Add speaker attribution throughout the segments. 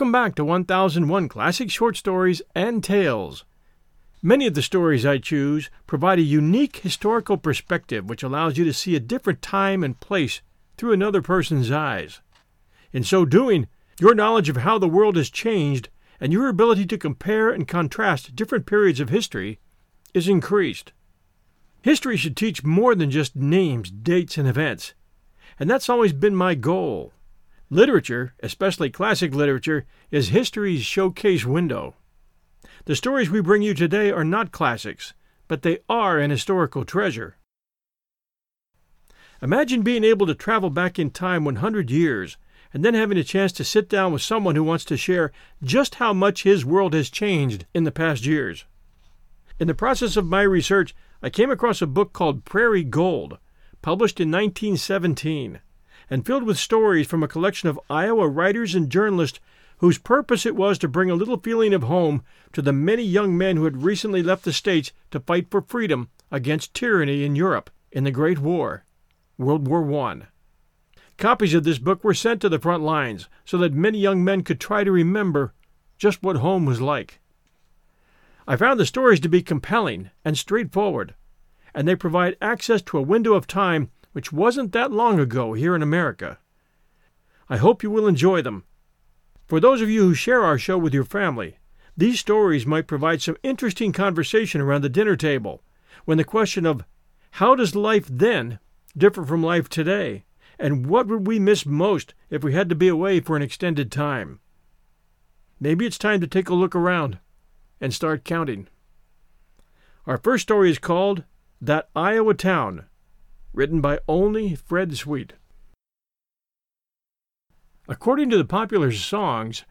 Speaker 1: Welcome back to 1001 Classic Short Stories and Tales. Many of the stories I choose provide a unique historical perspective which allows you to see a different time and place through another person's eyes. In so doing, your knowledge of how the world has changed and your ability to compare and contrast different periods of history is increased. History should teach more than just names, dates, and events, and that's always been my goal. Literature, especially classic literature, is history's showcase window. The stories we bring you today are not classics, but they are an historical treasure. Imagine being able to travel back in time 100 years and then having a chance to sit down with someone who wants to share just how much his world has changed in the past years. In the process of my research, I came across a book called Prairie Gold, published in 1917 and filled with stories from a collection of Iowa writers and journalists whose purpose it was to bring a little feeling of home to the many young men who had recently left the States to fight for freedom against tyranny in Europe in the Great War, World War I. Copies of this book were sent to the front lines so that many young men could try to remember just what home was like. I found the stories to be compelling and straightforward, and they provide access to a window of time which wasn't that long ago here in America. I hope you will enjoy them. For those of you who share our show with your family, these stories might provide some interesting conversation around the dinner table when the question of how does life then differ from life today, and what would we miss most if we had to be away for an extended time? Maybe it's time to take a look around and start counting. Our first story is called That Iowa Town written by Oney Fred Sweet. According to the popular songs,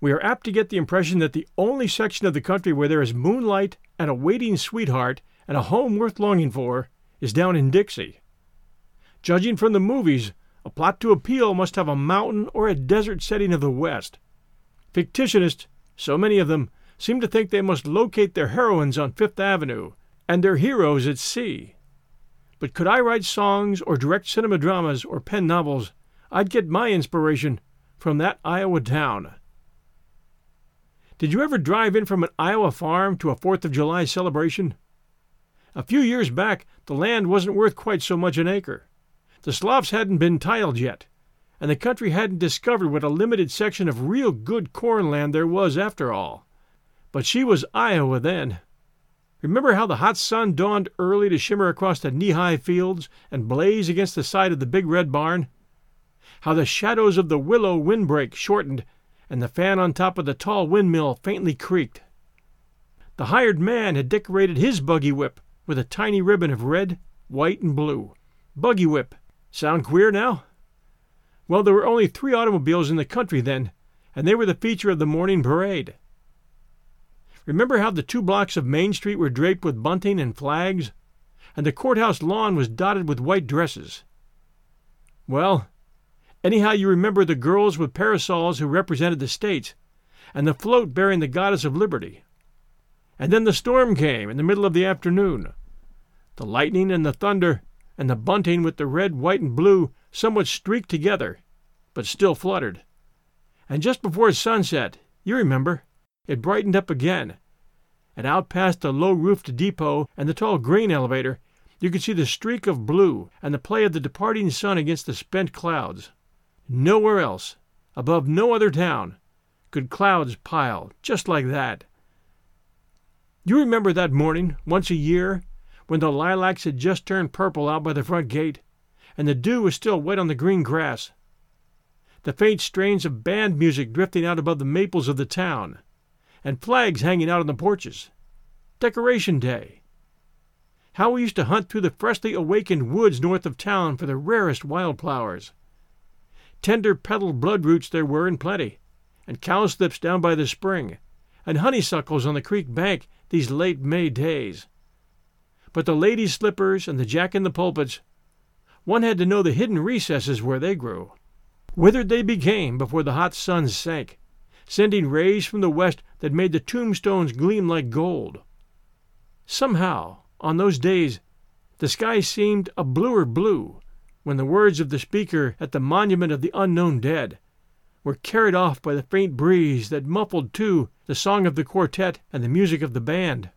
Speaker 1: we are apt to get the impression that the only section of the country where there is moonlight and a waiting sweetheart and a home worth longing for is down in Dixie. Judging from the movies, a plot to appeal must have a mountain or a desert setting of the West. Fictionists, so many of them, seem to think they must locate their heroines on Fifth Avenue and their heroes at sea. But could I write songs or direct cinema dramas or pen novels, I'd get my inspiration from that Iowa town. Did you ever drive in from an Iowa farm to a Fourth of July celebration? A few years back, the land wasn't worth quite so much an acre. The sloughs hadn't been tiled yet, and the country hadn't discovered what a limited section of real good corn land there was after all. But she was Iowa then. Remember how the hot sun dawned early to shimmer across the knee high fields and blaze against the side of the big red barn? How the shadows of the willow windbreak shortened and the fan on top of the tall windmill faintly creaked? The hired man had decorated his buggy whip with a tiny ribbon of red, white, and blue. Buggy whip. Sound queer now? Well, there were only three automobiles in the country then, and they were the feature of the morning parade. Remember how the two blocks of Main Street were draped with bunting and flags, and the courthouse lawn was dotted with white dresses? Well, anyhow, you remember the girls with parasols who represented the states, and the float bearing the goddess of liberty. And then the storm came in the middle of the afternoon. The lightning and the thunder and the bunting with the red, white, and blue somewhat streaked together, but still fluttered. And just before sunset, you remember, it brightened up again, and out past the low roofed depot and the tall grain elevator, you could see the streak of blue and the play of the departing sun against the spent clouds. Nowhere else, above no other town, could clouds pile just like that. You remember that morning, once a year, when the lilacs had just turned purple out by the front gate, and the dew was still wet on the green grass. The faint strains of band music drifting out above the maples of the town, and flags hanging out on the porches. Decoration Day. How we used to hunt through the freshly awakened woods north of town for the rarest wildflowers. Tender petaled bloodroots there were in plenty, and cowslips down by the spring, and honeysuckles on the creek bank these late May days. But the ladies' slippers and the jack in the pulpits, one had to know the hidden recesses where they grew. Withered they became before the hot sun sank, sending rays from the west that made the tombstones gleam like gold. Somehow, on those days, the sky seemed a bluer blue when the words of the speaker at the monument of the unknown dead were carried off by the faint breeze that muffled, too, the song of the quartet and the music of the band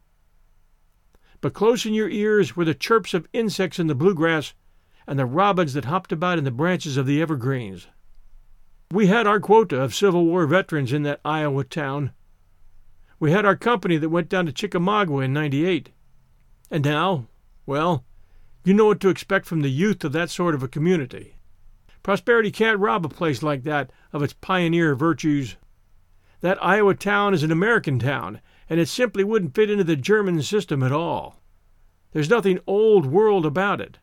Speaker 1: but close in your ears were the chirps of insects in the bluegrass and the robins that hopped about in the branches of the evergreens. We had our quota of Civil War veterans in that Iowa town. We had our company that went down to Chickamauga in 98. And now, well, you know what to expect from the youth of that sort of a community. Prosperity can't rob a place like that of its pioneer virtues. That Iowa town is an American town, and it simply wouldn't fit into the German system at all. There's nothing old world about it.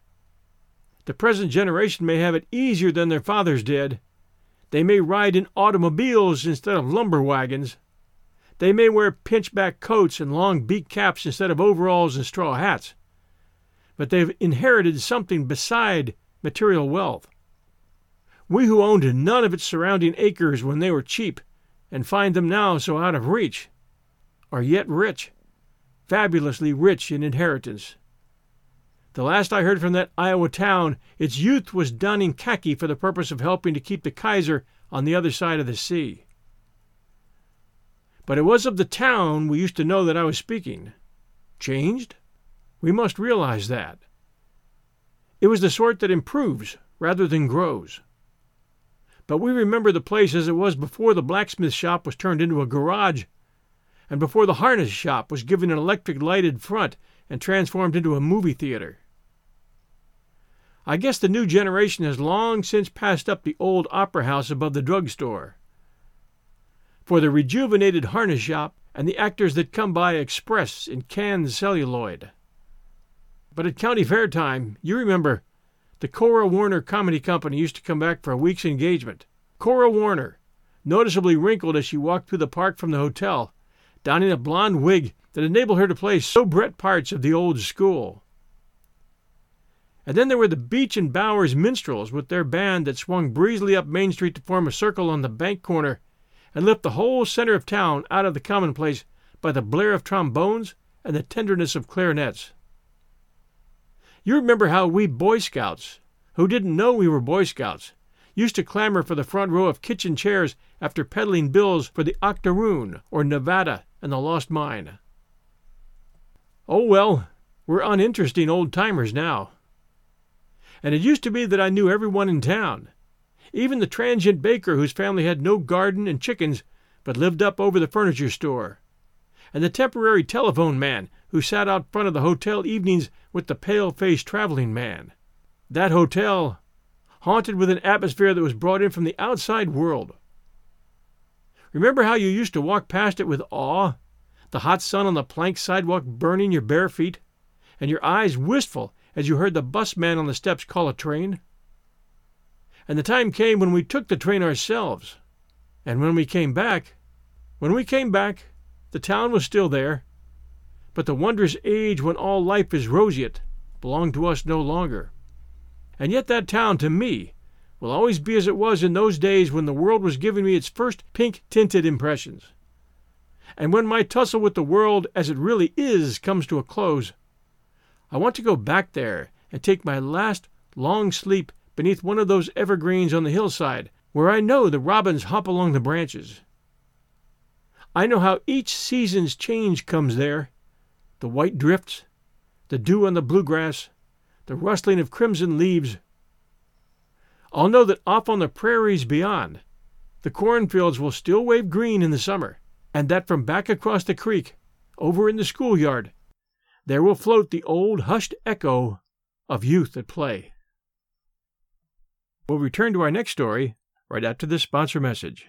Speaker 1: The present generation may have it easier than their fathers did. They may ride in automobiles instead of lumber wagons. They may wear pinchback coats and long beak caps instead of overalls and straw hats. But they've inherited something beside material wealth. We who owned none of its surrounding acres when they were cheap, and find them now so out of reach, are yet rich, fabulously rich in inheritance. The last I heard from that Iowa town, its youth was donning khaki for the purpose of helping to keep the Kaiser on the other side of the sea. But it was of the town we used to know that I was speaking. Changed? We must realize that. It was the sort that improves rather than grows. But we remember the place as it was before the blacksmith shop was turned into a garage and before the harness shop was given an electric lighted front and transformed into a movie theater. I guess the new generation has long since passed up the old opera house above the drugstore. For the rejuvenated harness shop and the actors that come by express in canned celluloid. But at county fair time, you remember, the Cora Warner Comedy Company used to come back for a week's engagement. Cora Warner, noticeably wrinkled as she walked through the park from the hotel, donning a blonde wig that enabled her to play soubrette parts of the old school. And then there were the Beach and Bowers Minstrels with their band that swung breezily up Main Street to form a circle on the bank corner and lift the whole center of town out of the commonplace by the blare of trombones and the tenderness of clarinets. You remember how we Boy Scouts, who didn't know we were Boy Scouts, used to clamor for the front row of kitchen chairs after peddling bills for the Octoroon or Nevada and the Lost Mine. Oh, well, we're uninteresting old timers now. And it used to be that I knew everyone in town, even the transient baker whose family had no garden and chickens but lived up over the furniture store, and the temporary telephone man who sat out front of the hotel evenings with the pale faced traveling man. That hotel, haunted with an atmosphere that was brought in from the outside world. Remember how you used to walk past it with awe, the hot sun on the plank sidewalk burning your bare feet, and your eyes wistful as you heard the bus man on the steps call a train? And the time came when we took the train ourselves. And when we came back, when we came back, the town was still there. But the wondrous age when all life is roseate belonged to us no longer. And yet that town, to me, will always be as it was in those days when the world was giving me its first pink tinted impressions. And when my tussle with the world as it really is comes to a close, I want to go back there and take my last long sleep beneath one of those evergreens on the hillside where I know the robins hop along the branches. I know how each season's change comes there the white drifts, the dew on the bluegrass, the rustling of crimson leaves. I'll know that off on the prairies beyond, the cornfields will still wave green in the summer, and that from back across the creek, over in the schoolyard, there will float the old hushed echo of youth at play. We'll return to our next story right after this sponsor message.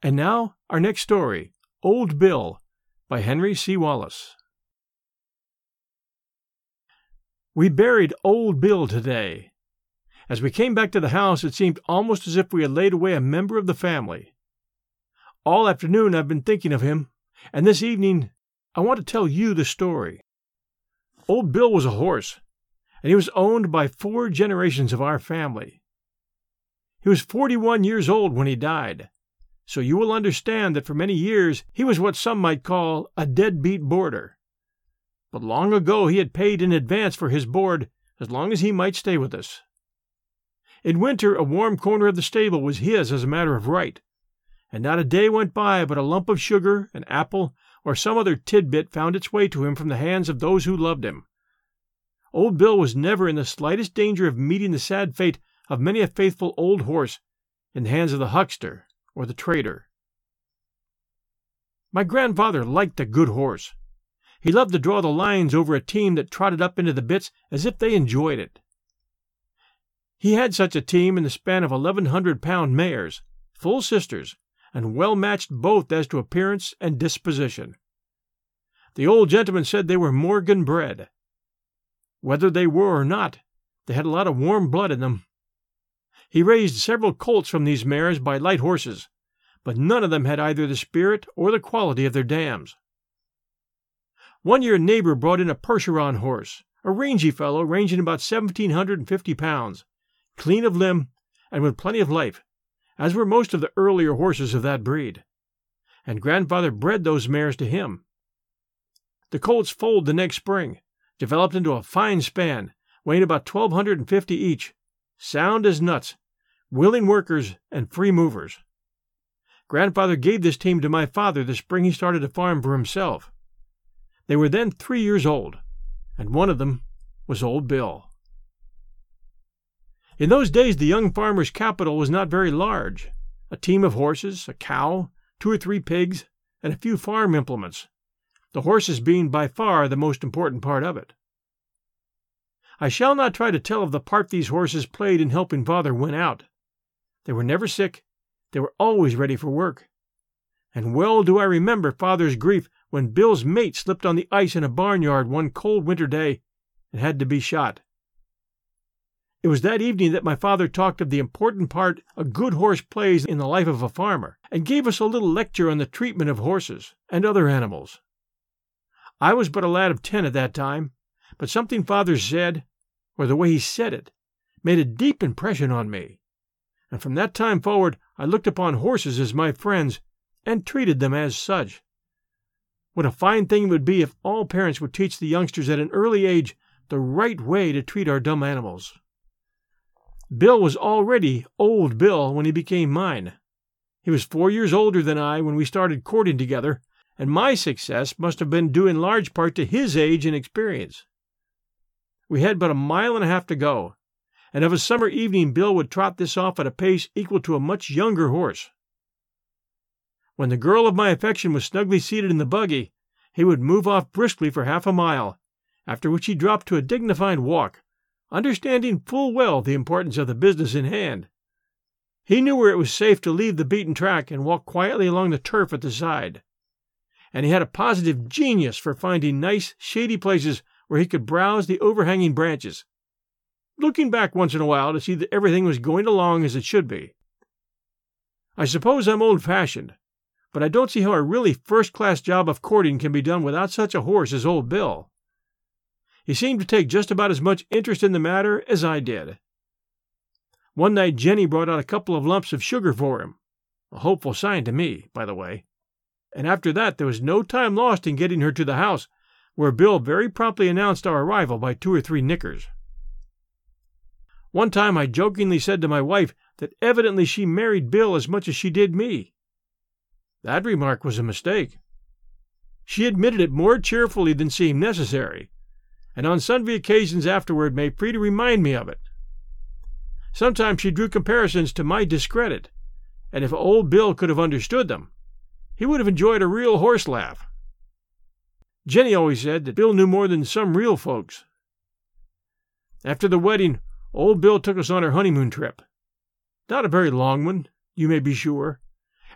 Speaker 1: And now, our next story Old Bill by Henry C. Wallace. We buried Old Bill today. As we came back to the house, it seemed almost as if we had laid away a member of the family. All afternoon I've been thinking of him, and this evening I want to tell you the story. Old Bill was a horse, and he was owned by four generations of our family. He was 41 years old when he died, so you will understand that for many years he was what some might call a deadbeat boarder. But long ago he had paid in advance for his board as long as he might stay with us. In winter, a warm corner of the stable was his as a matter of right, and not a day went by but a lump of sugar, an apple, or some other tidbit found its way to him from the hands of those who loved him. Old Bill was never in the slightest danger of meeting the sad fate of many a faithful old horse in the hands of the huckster or the trader. My grandfather liked a good horse. He loved to draw the lines over a team that trotted up into the bits as if they enjoyed it. He had such a team in the span of eleven hundred pound mares, full sisters, and well matched both as to appearance and disposition. The old gentleman said they were Morgan bred. Whether they were or not, they had a lot of warm blood in them. He raised several colts from these mares by light horses, but none of them had either the spirit or the quality of their dams. One year a neighbor brought in a Percheron horse, a rangy fellow ranging about seventeen hundred and fifty pounds, clean of limb and with plenty of life, as were most of the earlier horses of that breed. And grandfather bred those mares to him. The colts foaled the next spring, developed into a fine span, weighing about twelve hundred and fifty each, sound as nuts, willing workers, and free movers. Grandfather gave this team to my father the spring he started a farm for himself. They were then three years old, and one of them was Old Bill. In those days, the young farmer's capital was not very large a team of horses, a cow, two or three pigs, and a few farm implements, the horses being by far the most important part of it. I shall not try to tell of the part these horses played in helping father win out. They were never sick, they were always ready for work. And well do I remember father's grief when Bill's mate slipped on the ice in a barnyard one cold winter day and had to be shot. It was that evening that my father talked of the important part a good horse plays in the life of a farmer, and gave us a little lecture on the treatment of horses and other animals. I was but a lad of ten at that time, but something father said, or the way he said it, made a deep impression on me. And from that time forward I looked upon horses as my friends and treated them as such. What a fine thing it would be if all parents would teach the youngsters at an early age the right way to treat our dumb animals. Bill was already Old Bill when he became mine. He was four years older than I when we started courting together, and my success must have been due in large part to his age and experience. We had but a mile and a half to go, and of a summer evening Bill would trot this off at a pace equal to a much younger horse. When the girl of my affection was snugly seated in the buggy, he would move off briskly for half a mile, after which he dropped to a dignified walk, understanding full well the importance of the business in hand. He knew where it was safe to leave the beaten track and walk quietly along the turf at the side. And he had a positive genius for finding nice, shady places where he could browse the overhanging branches, looking back once in a while to see that everything was going along as it should be. I suppose I'm old fashioned, but I don't see how a really first class job of courting can be done without such a horse as old Bill. He seemed to take just about as much interest in the matter as I did. One night Jenny brought out a couple of lumps of sugar for him, a hopeful sign to me, by the way, and after that there was no time lost in getting her to the house, where Bill very promptly announced our arrival by two or three nickers. One time I jokingly said to my wife that evidently she married Bill as much as she did me. That remark was a mistake. She admitted it more cheerfully than seemed necessary, and on sundry occasions afterward made free to remind me of it. Sometimes she drew comparisons to my discredit, and if old Bill could have understood them, he would have enjoyed a real horse laugh. Jenny always said that Bill knew more than some real folks. After the wedding, old Bill took us on our honeymoon trip. Not a very long one, you may be sure,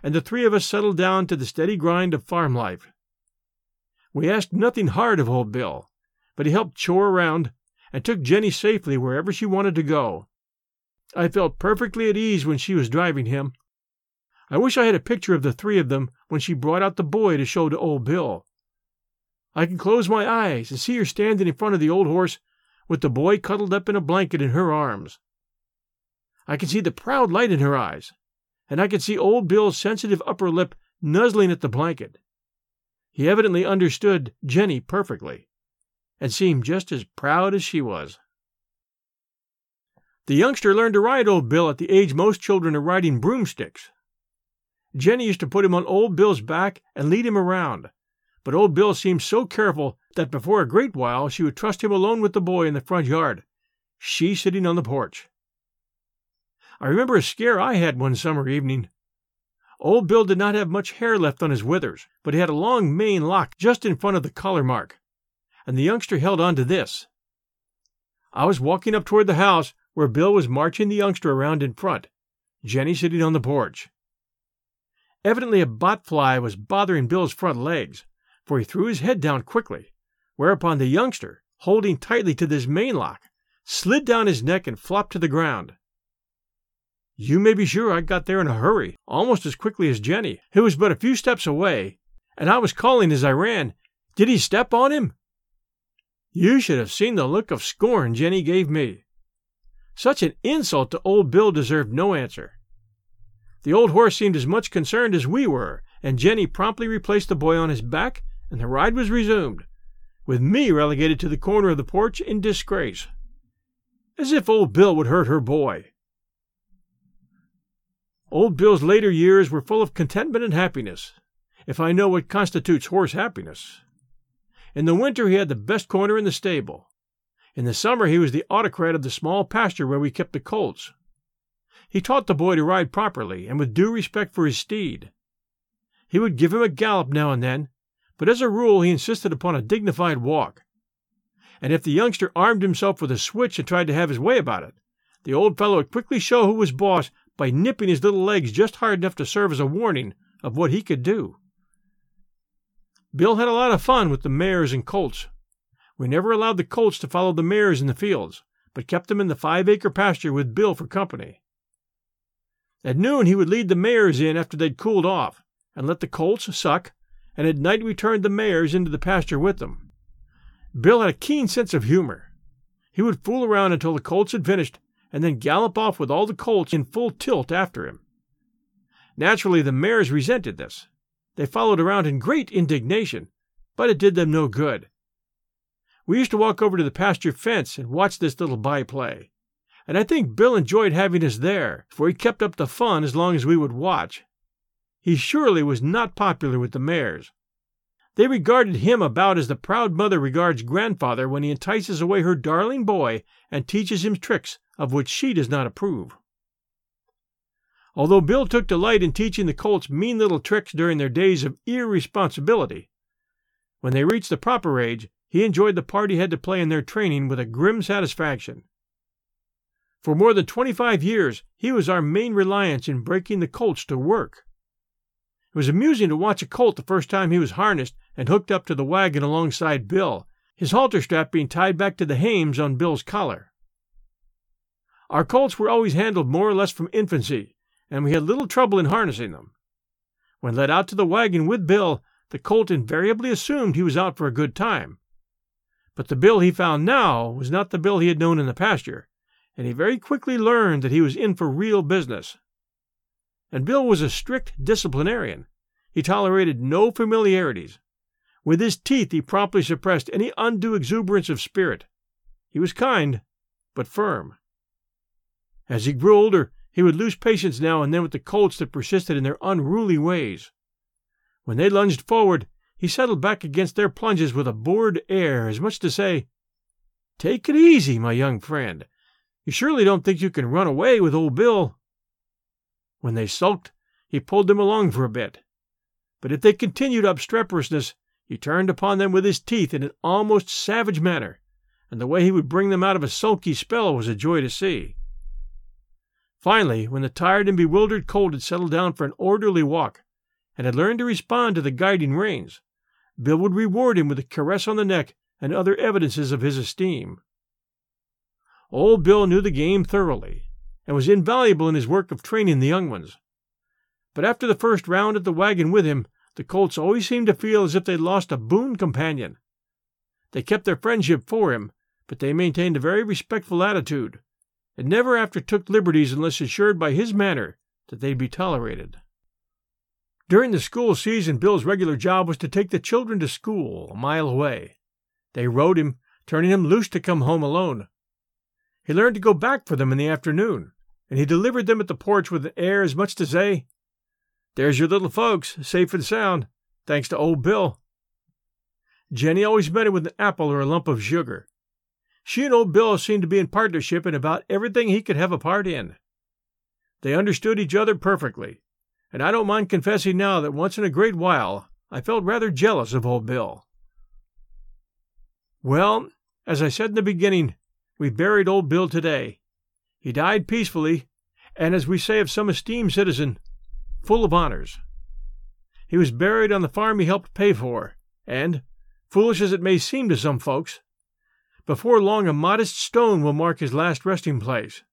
Speaker 1: and the three of us settled down to the steady grind of farm life. We asked nothing hard of old Bill, but he helped chore around and took Jenny safely wherever she wanted to go. I felt perfectly at ease when she was driving him. I wish I had a picture of the three of them when she brought out the boy to show to old Bill. I can close my eyes and see her standing in front of the old horse with the boy cuddled up in a blanket in her arms. I can see the proud light in her eyes, and I can see old Bill's sensitive upper lip nuzzling at the blanket. He evidently understood Jenny perfectly and seemed just as proud as she was. The youngster learned to ride Old Bill at the age most children are riding broomsticks. Jenny used to put him on Old Bill's back and lead him around, but Old Bill seemed so careful that before a great while she would trust him alone with the boy in the front yard, she sitting on the porch. I remember a scare I had one summer evening. Old Bill did not have much hair left on his withers, but he had a long mane lock just in front of the collar mark and the youngster held on to this. I was walking up toward the house where Bill was marching the youngster around in front, Jenny sitting on the porch. Evidently a botfly was bothering Bill's front legs, for he threw his head down quickly, whereupon the youngster, holding tightly to this mane lock, slid down his neck and flopped to the ground. You may be sure I got there in a hurry, almost as quickly as Jenny, who was but a few steps away, and I was calling as I ran, Did he step on him? You should have seen the look of scorn Jenny gave me. Such an insult to old Bill deserved no answer. The old horse seemed as much concerned as we were, and Jenny promptly replaced the boy on his back, and the ride was resumed, with me relegated to the corner of the porch in disgrace. As if old Bill would hurt her boy. Old Bill's later years were full of contentment and happiness, if I know what constitutes horse happiness. In the winter he had the best corner in the stable. In the summer he was the autocrat of the small pasture where we kept the colts. He taught the boy to ride properly and with due respect for his steed. He would give him a gallop now and then, but as a rule he insisted upon a dignified walk. And if the youngster armed himself with a switch and tried to have his way about it, the old fellow would quickly show who was boss by nipping his little legs just hard enough to serve as a warning of what he could do. Bill had a lot of fun with the mares and colts. We never allowed the colts to follow the mares in the fields, but kept them in the five acre pasture with Bill for company. At noon he would lead the mares in after they'd cooled off, and let the colts suck, and at night we turned the mares into the pasture with them. Bill had a keen sense of humor. He would fool around until the colts had finished, and then gallop off with all the colts in full tilt after him. Naturally, the mares resented this, they followed around in great indignation, but it did them no good. We used to walk over to the pasture fence and watch this little byplay, and I think Bill enjoyed having us there, for he kept up the fun as long as we would watch. He surely was not popular with the mares. They regarded him about as the proud mother regards grandfather when he entices away her darling boy and teaches him tricks of which she does not approve. Although Bill took delight in teaching the colts mean little tricks during their days of irresponsibility, when they reached the proper age, he enjoyed the part he had to play in their training with a grim satisfaction. For more than 25 years, he was our main reliance in breaking the colts to work. It was amusing to watch a colt the first time he was harnessed and hooked up to the wagon alongside Bill, his halter strap being tied back to the hames on Bill's collar. Our colts were always handled more or less from infancy, and we had little trouble in harnessing them. When led out to the wagon with Bill, the colt invariably assumed he was out for a good time. But the Bill he found now was not the Bill he had known in the pasture, and he very quickly learned that he was in for real business. And Bill was a strict disciplinarian. He tolerated no familiarities. With his teeth, he promptly suppressed any undue exuberance of spirit. He was kind, but firm. As he grew older, he would lose patience now and then with the colts that persisted in their unruly ways. When they lunged forward, he settled back against their plunges with a bored air, as much to say, Take it easy, my young friend. You surely don't think you can run away with old Bill. When they sulked, he pulled them along for a bit. But if they continued obstreperousness, he turned upon them with his teeth in an almost savage manner, and the way he would bring them out of a sulky spell was a joy to see. Finally, when the tired and bewildered colt had settled down for an orderly walk, and had learned to respond to the guiding reins, Bill would reward him with a caress on the neck and other evidences of his esteem. Old Bill knew the game thoroughly, and was invaluable in his work of training the young ones. But after the first round at the wagon with him, the colts always seemed to feel as if they'd lost a boon companion. They kept their friendship for him, but they maintained a very respectful attitude, and never after took liberties unless assured by his manner that they'd be tolerated. During the school season, Bill's regular job was to take the children to school a mile away. They rode him, turning him loose to come home alone. He learned to go back for them in the afternoon, and he delivered them at the porch with an air as much to say, There's your little folks, safe and sound, thanks to old Bill. Jenny always met him with an apple or a lump of sugar. She and old Bill seemed to be in partnership in about everything he could have a part in. They understood each other perfectly, and I don't mind confessing now that once in a great while I felt rather jealous of old Bill. Well, as I said in the beginning, we buried old Bill today. He died peacefully, and as we say of some esteemed citizen, full of honors. He was buried on the farm he helped pay for, and, foolish as it may seem to some folks, before long a modest stone will mark his last resting place.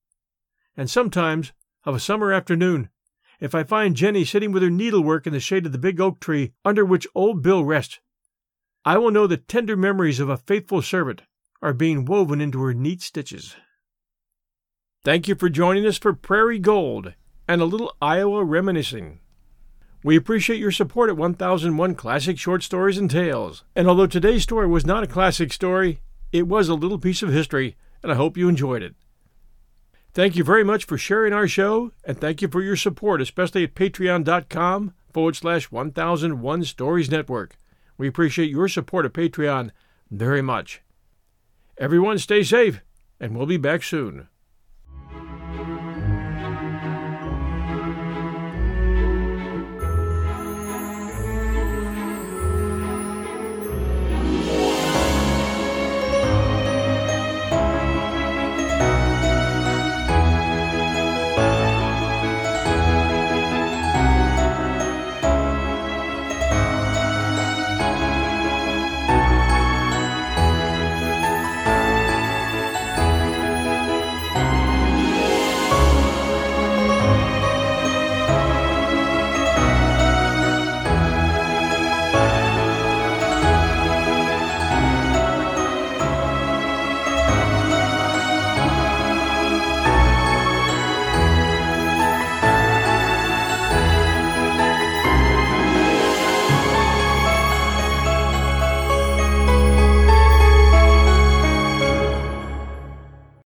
Speaker 1: And sometimes, of a summer afternoon, if I find Jenny sitting with her needlework in the shade of the big oak tree under which old Bill rests, I will know that tender memories of a faithful servant are being woven into her neat stitches. Thank you for joining us for Prairie Gold and a little Iowa reminiscing. We appreciate your support at 1001 Classic Short Stories and Tales. And although today's story was not a classic story, it was a little piece of history, and I hope you enjoyed it. Thank you very much for sharing our show, and thank you for your support, especially at patreon.com forward slash 1001 Stories Network. We appreciate your support of Patreon very much. Everyone stay safe, and we'll be back soon.